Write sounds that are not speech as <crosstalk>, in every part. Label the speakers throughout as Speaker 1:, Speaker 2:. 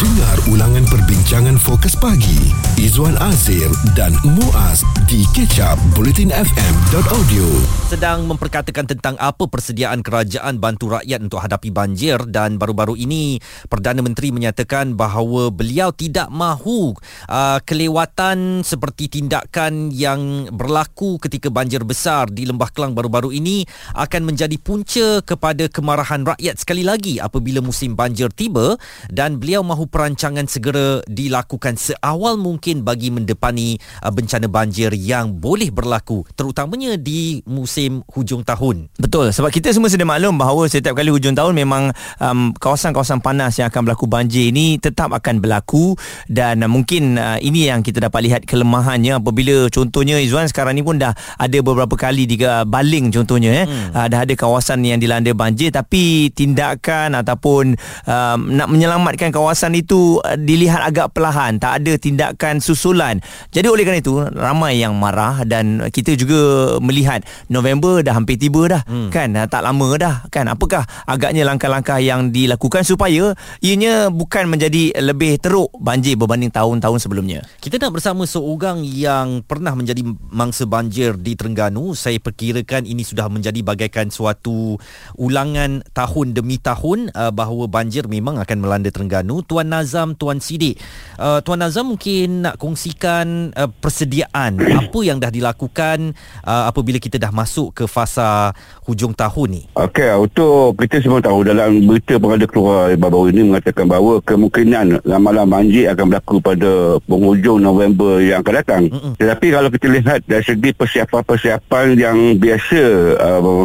Speaker 1: Dengar ulangan perbincangan fokus pagi. Izwan Azir dan Muaz di kecap bulletinfm.audio
Speaker 2: sedang memperkatakan tentang apa persediaan kerajaan bantu rakyat untuk hadapi banjir. Dan baru-baru ini Perdana Menteri menyatakan bahawa beliau tidak mahu uh, kelewatan seperti tindakan yang berlaku ketika banjir besar di Lembah Kelang baru-baru ini akan menjadi punca kepada kemarahan rakyat sekali lagi apabila musim banjir tiba. Dan beliau mahu perancangan segera dilakukan seawal mungkin bagi mendepani uh, bencana banjir yang boleh berlaku terutamanya di musim hujung tahun.
Speaker 3: Betul. Sebab kita semua sedia maklum bahawa setiap kali hujung tahun memang um, kawasan-kawasan panas yang akan berlaku banjir ini tetap akan berlaku. Dan uh, mungkin uh, ini yang kita dapat lihat kelemahannya. Apabila contohnya Izwan sekarang ni pun dah ada beberapa kali di uh, baling contohnya eh. Hmm. uh, dah ada kawasan yang dilanda banjir. Tapi tindakan ataupun um, nak menyelamatkan kawasan itu uh, dilihat agak perlahan tak ada tindakan susulan. Jadi oleh kerana itu ramai yang marah dan kita juga melihat November dah hampir tiba dah hmm. kan tak lama dah kan apakah agaknya langkah-langkah yang dilakukan supaya ianya bukan menjadi lebih teruk banjir berbanding tahun-tahun sebelumnya.
Speaker 2: Kita nak bersama seorang yang pernah menjadi mangsa banjir di Terengganu. Saya perkirakan ini sudah menjadi bagaikan suatu ulangan tahun demi tahun uh, bahawa banjir memang akan melanda Terengganu. Tuan Nazam, Tuan Sidik. Uh, Tuan Nazam mungkin nak kongsikan uh, persediaan <coughs> apa yang dah dilakukan uh, apabila kita dah masuk ke fasa hujung tahun ni.
Speaker 4: Okey, untuk kita semua tahu dalam berita pun ada keluar baru-baru ini mengatakan bahawa kemungkinan ramalan banjir akan berlaku pada penghujung November yang akan datang. Mm-mm. Tetapi kalau kita lihat dari segi persiapan-persiapan yang biasa uh,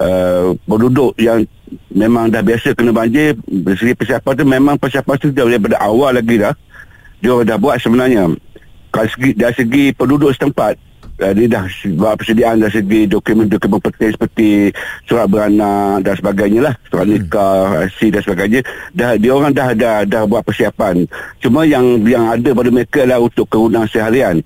Speaker 4: uh, penduduk yang memang dah biasa kena banjir dari segi persiapan tu memang persiapan tu daripada awal lagi dah. Dia dah buat sebenarnya. Dari segi, dari segi penduduk setempat uh, dia dah buat persediaan dari segi dokumen-dokumen penting seperti surat beranak dan sebagainya lah. Surat hmm. nikah, IC dan sebagainya. Dah, dia orang dah, dah dah buat persiapan. Cuma yang yang ada pada mereka lah untuk kegunaan seharian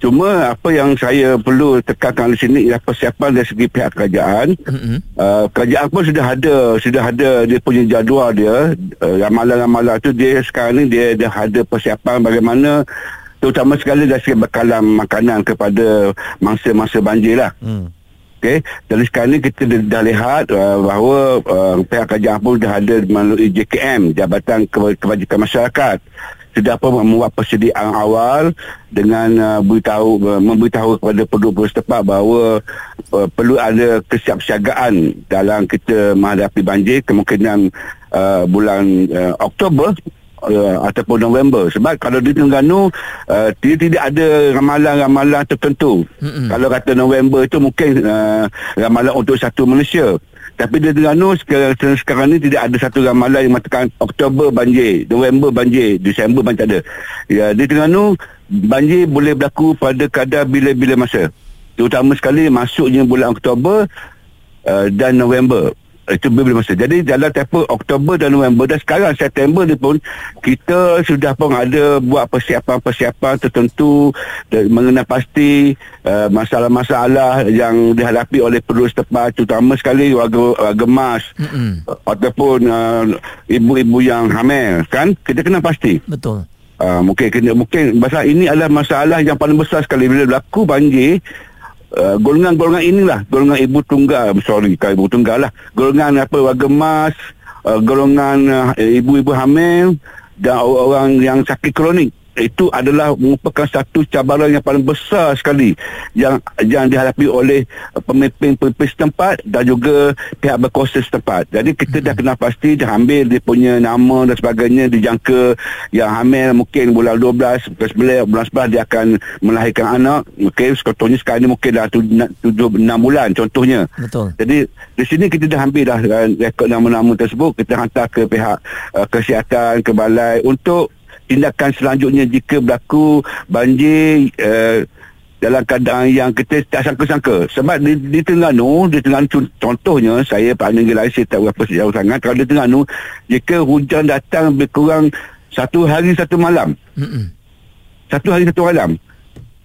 Speaker 4: Cuma apa yang saya perlu tekankan di sini ialah persiapan dari segi pihak kerajaan. Mm-hmm. Uh, kerajaan pun sudah ada sudah ada dia punya jadual dia. Uh, ramalan-ramalan tu dia sekarang ni dia dah ada persiapan bagaimana terutama sekali dari segi bekalan makanan kepada mangsa-mangsa banjir lah. Mm. Okay. Dan sekarang ni kita dah, dah lihat uh, bahawa uh, pihak kerajaan pun dah ada melalui JKM, Jabatan Kebajikan Masyarakat sudah apa membuat persediaan awal dengan uh, beritahu uh, memberitahu kepada penduduk setempat bahawa uh, perlu ada kesiapsiagaan dalam kita menghadapi banjir kemungkinan uh, bulan uh, Oktober Uh, ataupun November. Sebab kalau di Terengganu uh, dia tidak ada ramalan-ramalan tertentu. Mm-hmm. kalau kata November itu mungkin uh, ramalan untuk satu Malaysia tapi di Terengganu sekarang, sekarang ni tidak ada satu ramalan yang mengatakan Oktober banjir, November banjir, Disember banjir tak ada. Ya, di Terengganu banjir boleh berlaku pada kadar bila-bila masa. Terutama sekali masuknya bulan Oktober uh, dan November itu bila masa. Jadi dalam tempoh Oktober dan November dan sekarang September ni pun kita sudah pun ada buat persiapan-persiapan tertentu mengenai pasti uh, masalah-masalah yang dihadapi oleh penduduk setempat terutama sekali warga, warga mas mm-hmm. ataupun uh, ibu-ibu yang hamil kan kita kena pasti.
Speaker 3: Betul.
Speaker 4: Uh, mungkin kena mungkin masalah ini adalah masalah yang paling besar sekali bila berlaku banjir Uh, golongan-golongan inilah. Golongan ibu tunggal. Sorry kan ibu tunggal lah. Golongan apa warga emas uh, golongan uh, ibu-ibu hamil dan orang-orang yang sakit kronik itu adalah merupakan satu cabaran yang paling besar sekali yang yang dihadapi oleh pemimpin-pemimpin setempat dan juga pihak berkuasa setempat. Jadi kita hmm. dah kena pasti dah ambil dia punya nama dan sebagainya dijangka yang hamil mungkin bulan 12, bulan 11, bulan 11 dia akan melahirkan anak. Okey, contohnya sekarang ni mungkin dah 7 6 bulan contohnya.
Speaker 3: Betul.
Speaker 4: Jadi di sini kita dah ambil dah uh, rekod nama-nama tersebut kita hantar ke pihak uh, kesihatan ke balai untuk tindakan selanjutnya jika berlaku banjir uh, dalam keadaan yang kita tak sangka-sangka. Sebab di, di Terengganu di Terengganu contohnya saya Pak Negeri Lai saya tak berapa sejauh sangat. Kalau di Terengganu jika hujan datang lebih kurang satu hari satu malam. Mm-mm. satu hari satu malam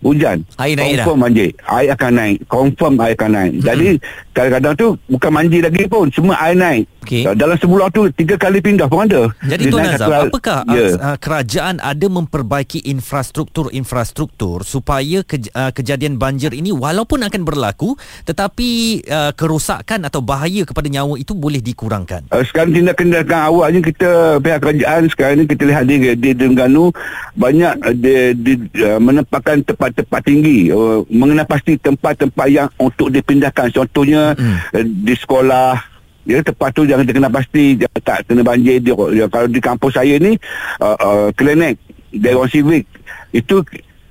Speaker 4: hujan
Speaker 3: Air naik dah.
Speaker 4: confirm banjir air akan naik confirm air akan naik jadi kadang-kadang tu bukan banjir lagi pun semua air naik
Speaker 3: Okey.
Speaker 4: dalam sebulan tu tiga kali pindah pun ada
Speaker 2: Jadi
Speaker 4: Dia
Speaker 2: Tuan
Speaker 4: satu hal-
Speaker 2: apakah
Speaker 4: ya.
Speaker 2: uh, kerajaan ada memperbaiki infrastruktur-infrastruktur supaya kej- uh, kejadian banjir ini walaupun akan berlaku tetapi uh, kerosakan atau bahaya kepada nyawa itu boleh dikurangkan?
Speaker 4: Uh, sekarang tindakan-tindakan awalnya kita pihak kerajaan sekarang ni kita lihat di di Terengganu banyak uh, di, di, uh, menempatkan tempat-tempat tinggi uh, mengenai pasti tempat-tempat yang untuk dipindahkan contohnya
Speaker 3: Hmm.
Speaker 4: uh, di sekolah ya tempat tu jangan terkena pasti jangan tak kena banjir dia, ya, kalau di kampus saya ni uh, uh, klinik Dewan Civic itu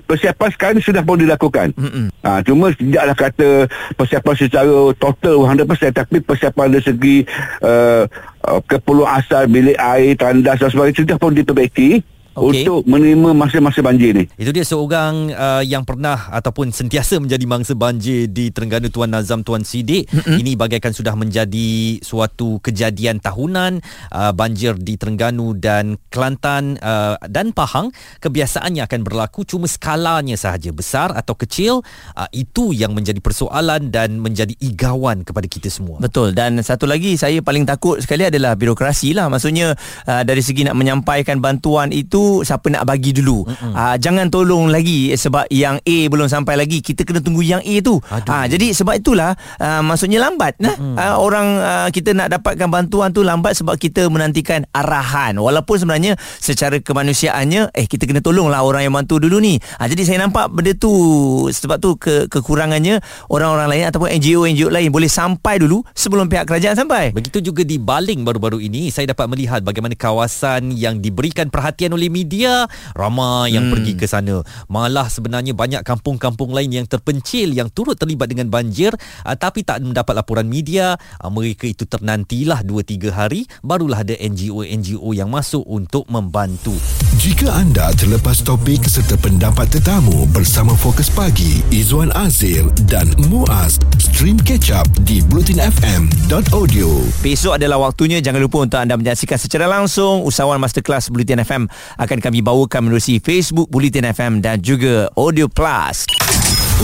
Speaker 4: persiapan sekarang sudah pun dilakukan. Ha, cuma tidaklah kata persiapan secara total 100% tapi persiapan dari segi uh, uh, keperluan asal bilik air, tandas dan sebagainya sudah pun diperbaiki
Speaker 3: Okey.
Speaker 4: untuk menerima masa-masa banjir ni.
Speaker 2: Itu dia seorang uh, yang pernah ataupun sentiasa menjadi mangsa banjir di Terengganu Tuan Nazam Tuan Sidik. Mm-hmm. Ini bagaikan sudah menjadi suatu kejadian tahunan uh, banjir di Terengganu dan Kelantan uh, dan Pahang. Kebiasaannya akan berlaku cuma skalanya sahaja besar atau kecil. Uh, itu yang menjadi persoalan dan menjadi igawan kepada kita semua.
Speaker 3: Betul dan satu lagi saya paling takut sekali adalah birokrasi lah maksudnya uh, dari segi nak menyampaikan bantuan itu siapa nak bagi dulu. Uh, jangan tolong lagi sebab yang A belum sampai lagi kita kena tunggu yang A tu. Uh, jadi sebab itulah uh, maksudnya lambat nah. Uh, orang uh, kita nak dapatkan bantuan tu lambat sebab kita menantikan arahan. Walaupun sebenarnya secara kemanusiaannya eh kita kena tolonglah orang yang bantu dulu ni. Uh, jadi saya nampak benda tu sebab tu ke, kekurangannya orang-orang lain ataupun NGO-NGO lain boleh sampai dulu sebelum pihak kerajaan sampai.
Speaker 2: Begitu juga di Baling baru-baru ini saya dapat melihat bagaimana kawasan yang diberikan perhatian oleh media ramai yang hmm. pergi ke sana. Malah sebenarnya banyak kampung-kampung lain yang terpencil yang turut terlibat dengan banjir uh, tapi tak mendapat laporan media. Uh, mereka itu ternantilah 2 3 hari barulah ada NGO-NGO yang masuk untuk membantu.
Speaker 1: Jika anda terlepas topik serta pendapat tetamu bersama Fokus Pagi, Izwan Azir dan Muaz, stream catch up di blutinfm.audio.
Speaker 3: Besok adalah waktunya Jangan lupa untuk anda menyaksikan secara langsung Usahawan Masterclass Bulletin FM Akan kami bawakan menerusi Facebook Bulletin FM Dan juga Audio Plus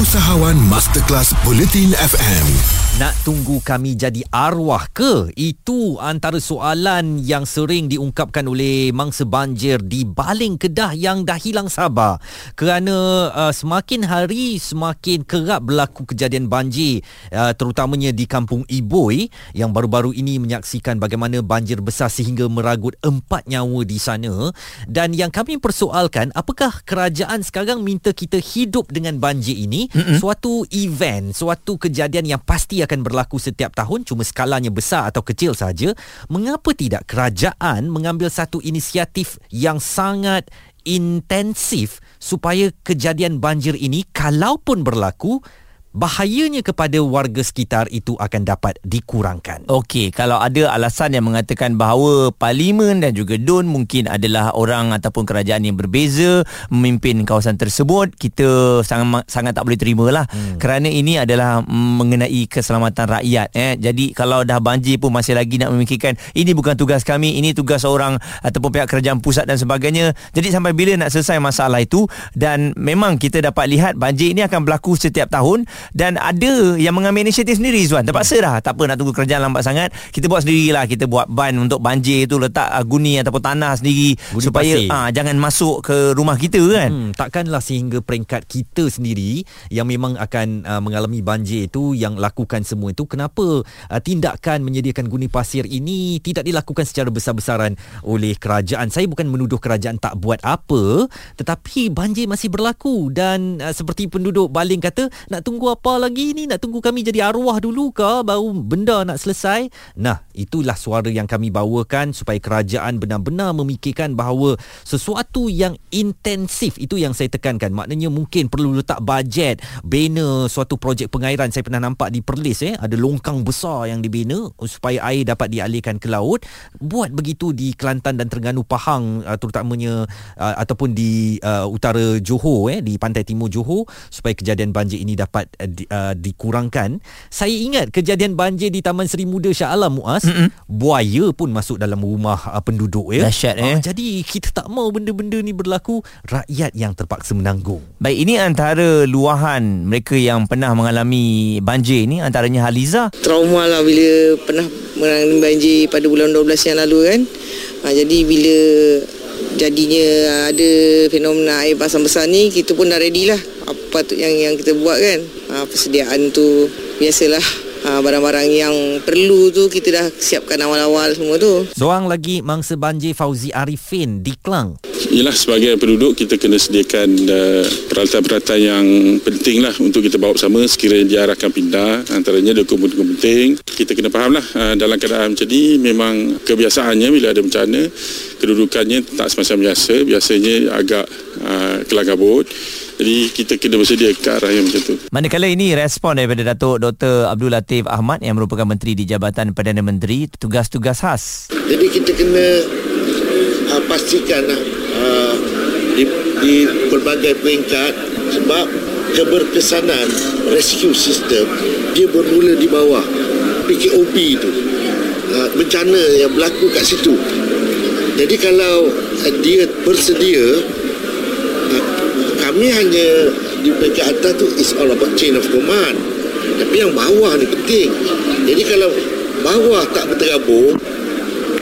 Speaker 1: Usahawan Masterclass Bulletin FM.
Speaker 2: Nak tunggu kami jadi arwah ke? Itu antara soalan yang sering diungkapkan oleh mangsa banjir di Baling Kedah yang dah hilang sabar. Kerana uh, semakin hari semakin kerap berlaku kejadian banjir uh, terutamanya di kampung Iboi yang baru-baru ini menyaksikan bagaimana banjir besar sehingga meragut empat nyawa di sana dan yang kami persoalkan apakah kerajaan sekarang minta kita hidup dengan banjir ini mm-hmm. suatu event suatu kejadian yang pasti akan berlaku setiap tahun cuma skalanya besar atau kecil saja mengapa tidak kerajaan mengambil satu inisiatif yang sangat intensif supaya kejadian banjir ini kalaupun berlaku bahayanya kepada warga sekitar itu akan dapat dikurangkan.
Speaker 3: Okey, kalau ada alasan yang mengatakan bahawa parlimen dan juga DUN mungkin adalah orang ataupun kerajaan yang berbeza memimpin kawasan tersebut, kita sangat sangat tak boleh terimalah. Hmm. Kerana ini adalah mengenai keselamatan rakyat eh. Jadi kalau dah banjir pun masih lagi nak memikirkan ini bukan tugas kami, ini tugas orang ataupun pihak kerajaan pusat dan sebagainya. Jadi sampai bila nak selesai masalah itu dan memang kita dapat lihat banjir ini akan berlaku setiap tahun dan ada yang mengambil inisiatif sendiri Zuan. Terpaksa dah. Tak apa nak tunggu kerajaan lambat sangat. Kita buat sendirilah. Kita buat ban untuk banjir tu letak uh, guni ataupun tanah sendiri
Speaker 2: Guni
Speaker 3: supaya ah jangan masuk ke rumah kita kan?
Speaker 2: Hmm, takkanlah sehingga peringkat kita sendiri yang memang akan uh, mengalami banjir itu yang lakukan semua itu. Kenapa uh, tindakan menyediakan guni pasir ini tidak dilakukan secara besar-besaran oleh kerajaan? Saya bukan menuduh kerajaan tak buat apa tetapi banjir masih berlaku. Dan uh, seperti penduduk Baling kata nak tunggu apa lagi ni? Nak tunggu kami jadi arwah dulu ke? Baru benda nak selesai? Nah itulah suara yang kami bawakan supaya kerajaan benar-benar memikirkan bahawa sesuatu yang intensif itu yang saya tekankan. Maknanya mungkin perlu letak bajet bina suatu projek pengairan. Saya pernah nampak di Perlis eh ada longkang besar yang dibina supaya air dapat dialihkan ke laut. Buat begitu di Kelantan dan Terengganu Pahang uh, terutamanya uh, ataupun di uh, utara Johor eh di pantai timur Johor supaya kejadian banjir ini dapat di, uh, dikurangkan. Saya ingat kejadian banjir di Taman Seri Muda Shah Alam Muaz. Mm-mm. buaya pun masuk dalam rumah uh, penduduk ya.
Speaker 3: Dahsyat eh.
Speaker 2: uh, jadi kita tak mau benda-benda ni berlaku. Rakyat yang terpaksa menanggung.
Speaker 3: Baik ini antara luahan mereka yang pernah mengalami banjir ni antaranya Haliza.
Speaker 5: Trauma lah bila pernah mengalami banjir pada bulan 12 yang lalu kan. Ha, jadi bila jadinya ada fenomena air pasang besar ni kita pun dah ready lah. Apa tu yang yang kita buat kan? Ha, persediaan tu biasalah ha, barang-barang yang perlu tu kita dah siapkan awal-awal semua tu.
Speaker 2: Seorang lagi mangsa banjir Fauzi Arifin di Klang
Speaker 6: Yalah sebagai penduduk kita kena sediakan uh, peralatan-peralatan yang penting lah untuk kita bawa bersama. Sekiranya diarahkan pindah antaranya dokumen-dokumen penting. Kita kena faham lah uh, dalam keadaan macam ni memang kebiasaannya bila ada bencana kedudukannya tak semacam biasa. Biasanya agak uh, kelang kabut jadi kita kena bersedia ke arah yang macam tu.
Speaker 3: Manakala ini respon daripada Datuk Dr. Abdul Latif Ahmad yang merupakan Menteri di Jabatan Perdana Menteri tugas-tugas khas.
Speaker 7: Jadi kita kena uh, pastikan uh, di, di pelbagai peringkat sebab keberkesanan rescue system dia bermula di bawah PKOB itu uh, bencana yang berlaku kat situ jadi kalau uh, dia bersedia kami hanya di peringkat atas tu is all about chain of command. Tapi yang bawah ni penting. Jadi kalau bawah tak berterabur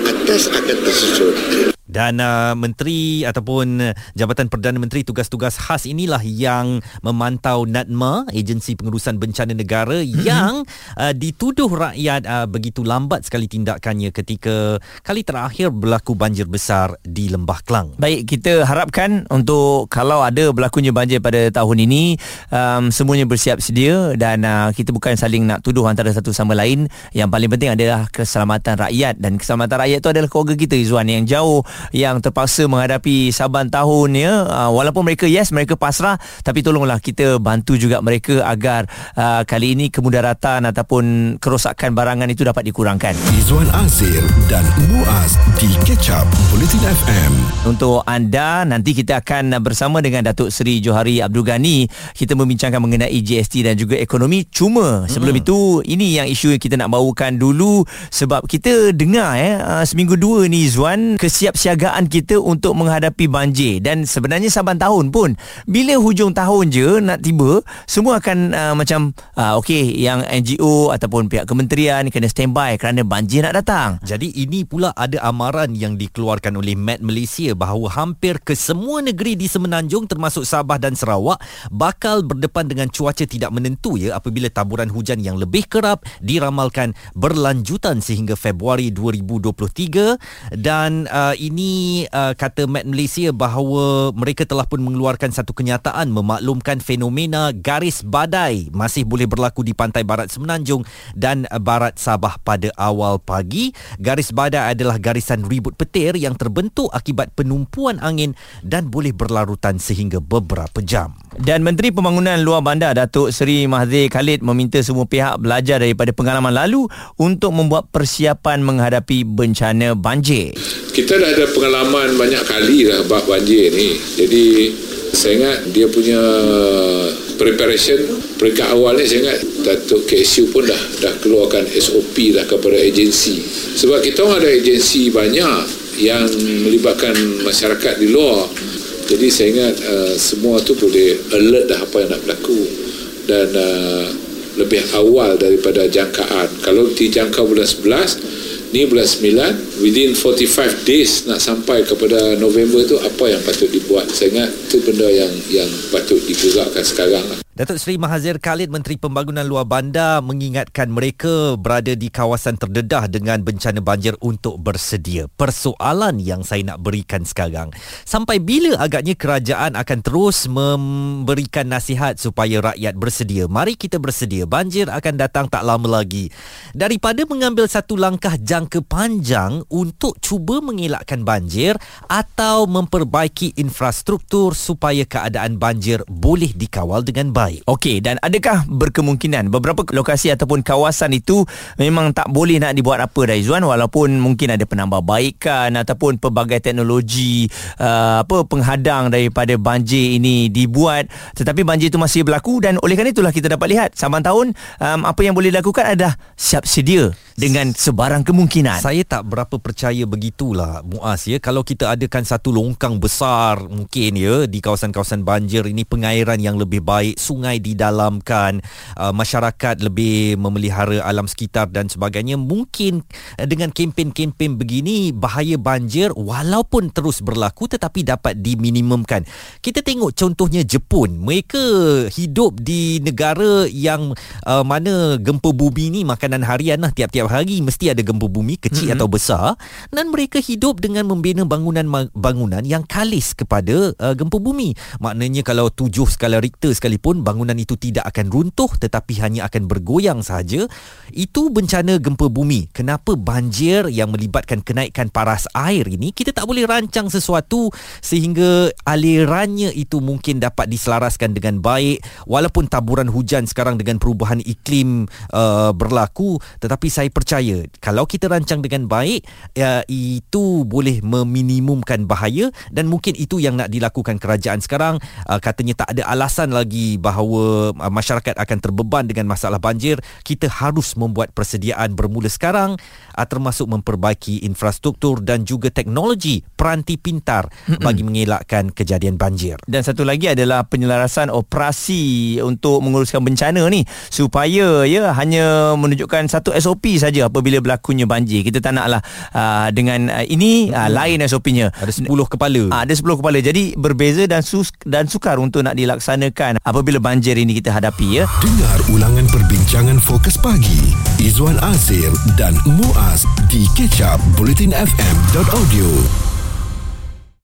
Speaker 7: atas akan tersusun
Speaker 2: dan uh, menteri ataupun jabatan perdana menteri tugas-tugas khas inilah yang memantau NADMA agensi pengurusan bencana negara mm-hmm. yang uh, dituduh rakyat uh, begitu lambat sekali tindakannya ketika kali terakhir berlaku banjir besar di Lembah Kelang.
Speaker 3: Baik kita harapkan untuk kalau ada berlakunya banjir pada tahun ini um, semuanya bersiap sedia dan uh, kita bukan saling nak tuduh antara satu sama lain yang paling penting adalah keselamatan rakyat dan keselamatan rakyat itu adalah keluarga kita Izwan yang jauh yang terpaksa menghadapi saban tahun ya. Uh, walaupun mereka yes mereka pasrah tapi tolonglah kita bantu juga mereka agar uh, kali ini kemudaratan ataupun kerosakan barangan itu dapat dikurangkan.
Speaker 1: Izwan Azir dan Muaz di Ketchup Bulletin FM
Speaker 3: untuk anda nanti kita akan bersama dengan Datuk Seri Johari Abdul Ghani. Kita membincangkan mengenai GST dan juga ekonomi. Cuma sebelum hmm. itu ini yang isu yang kita nak bawakan dulu sebab kita dengar eh uh, seminggu dua ni Izwan kesiapsiagaan kita untuk menghadapi banjir dan sebenarnya saban tahun pun bila hujung tahun je nak tiba semua akan uh, macam uh, okey yang NGO ataupun pihak kementerian kena standby kerana banjir nak datang.
Speaker 2: Jadi ini pula ada amaran yang dikeluarkan oleh Met Malaysia bahawa hampir ke semua negeri di Semenanjung termasuk Sabah dan Sarawak bakal berdepan dengan cuaca tidak menentu ya apabila taburan hujan yang lebih kerap diramalkan berlanjutan sehingga Februari 2023 dan uh, ini uh, kata Met Malaysia bahawa mereka telah pun mengeluarkan satu kenyataan memaklumkan fenomena garis badai masih boleh berlaku di pantai barat Semenanjung dan barat Sabah pada awal pagi. Garis badai adalah garisan ribut petir yang terbentuk akibat penumpuan angin dan boleh berlarutan sehingga beberapa jam.
Speaker 3: Dan Menteri Pembangunan Luar Bandar Datuk Seri Mahathir Khalid meminta semua pihak belajar daripada pengalaman lalu untuk membuat persiapan menghadapi bencana banjir.
Speaker 8: Kita dah ada pengalaman banyak kali dah bab banjir ni. Jadi saya ingat dia punya preparation peringkat awal ni saya ingat Datuk KSU pun dah dah keluarkan SOP dah kepada agensi. Sebab kita orang ada agensi banyak yang melibatkan masyarakat di luar jadi saya ingat uh, semua tu boleh alert dah apa yang nak berlaku dan uh, lebih awal daripada jangkaan. Kalau dijangka bulan 11, ni bulan 9, within 45 days nak sampai kepada November tu apa yang patut dibuat. Saya ingat tu benda yang yang patut digerakkan sekarang lah.
Speaker 2: Datuk Seri Mahazir Khalid Menteri Pembangunan Luar Bandar mengingatkan mereka berada di kawasan terdedah dengan bencana banjir untuk bersedia. Persoalan yang saya nak berikan sekarang, sampai bila agaknya kerajaan akan terus memberikan nasihat supaya rakyat bersedia? Mari kita bersedia. Banjir akan datang tak lama lagi. Daripada mengambil satu langkah jangka panjang untuk cuba mengelakkan banjir atau memperbaiki infrastruktur supaya keadaan banjir boleh dikawal dengan baik baik.
Speaker 3: Okey dan adakah berkemungkinan beberapa lokasi ataupun kawasan itu memang tak boleh nak dibuat apa Daizwan walaupun mungkin ada penambahbaikan ataupun pelbagai teknologi uh, apa penghadang daripada banjir ini dibuat. Tetapi banjir itu masih berlaku dan oleh kerana itulah kita dapat lihat saban tahun um, apa yang boleh dilakukan adalah siap sedia dengan sebarang kemungkinan.
Speaker 2: Saya tak berapa percaya begitulah Muaz ya kalau kita adakan satu longkang besar mungkin ya di kawasan-kawasan banjir ini pengairan yang lebih baik, sungai didalamkan, uh, masyarakat lebih memelihara alam sekitar dan sebagainya mungkin uh, dengan kempen-kempen begini bahaya banjir walaupun terus berlaku tetapi dapat diminimumkan. Kita tengok contohnya Jepun. Mereka hidup di negara yang uh, mana gempa bumi ni makanan harian lah tiap-tiap hari mesti ada gempa bumi kecil mm-hmm. atau besar dan mereka hidup dengan membina bangunan-bangunan yang kalis kepada uh, gempa bumi. Maknanya kalau tujuh skala Richter sekalipun bangunan itu tidak akan runtuh tetapi hanya akan bergoyang sahaja. Itu bencana gempa bumi. Kenapa banjir yang melibatkan kenaikan paras air ini kita tak boleh rancang sesuatu sehingga alirannya itu mungkin dapat diselaraskan dengan baik walaupun taburan hujan sekarang dengan perubahan iklim uh, berlaku tetapi saya percaya. Kalau kita rancang dengan baik uh, itu boleh meminimumkan bahaya dan mungkin itu yang nak dilakukan kerajaan sekarang. Uh, katanya tak ada alasan lagi bahawa uh, masyarakat akan terbeban dengan masalah banjir. Kita harus membuat persediaan bermula sekarang uh, termasuk memperbaiki infrastruktur dan juga teknologi peranti pintar bagi mengelakkan kejadian banjir.
Speaker 3: Dan satu lagi adalah penyelarasan operasi untuk menguruskan bencana ni supaya ya hanya menunjukkan satu SOP saja apabila berlakunya banjir. Kita tak naklah uh, dengan uh, ini uh, lain SOP-nya
Speaker 2: ada 10 kepala.
Speaker 3: Uh, ada 10 kepala. Jadi berbeza dan sus dan sukar untuk nak dilaksanakan apabila banjir ini kita hadapi ya.
Speaker 1: Dengar ulangan perbincangan fokus pagi. Izwan Azir dan Muaz di kecap bulletinfm.audio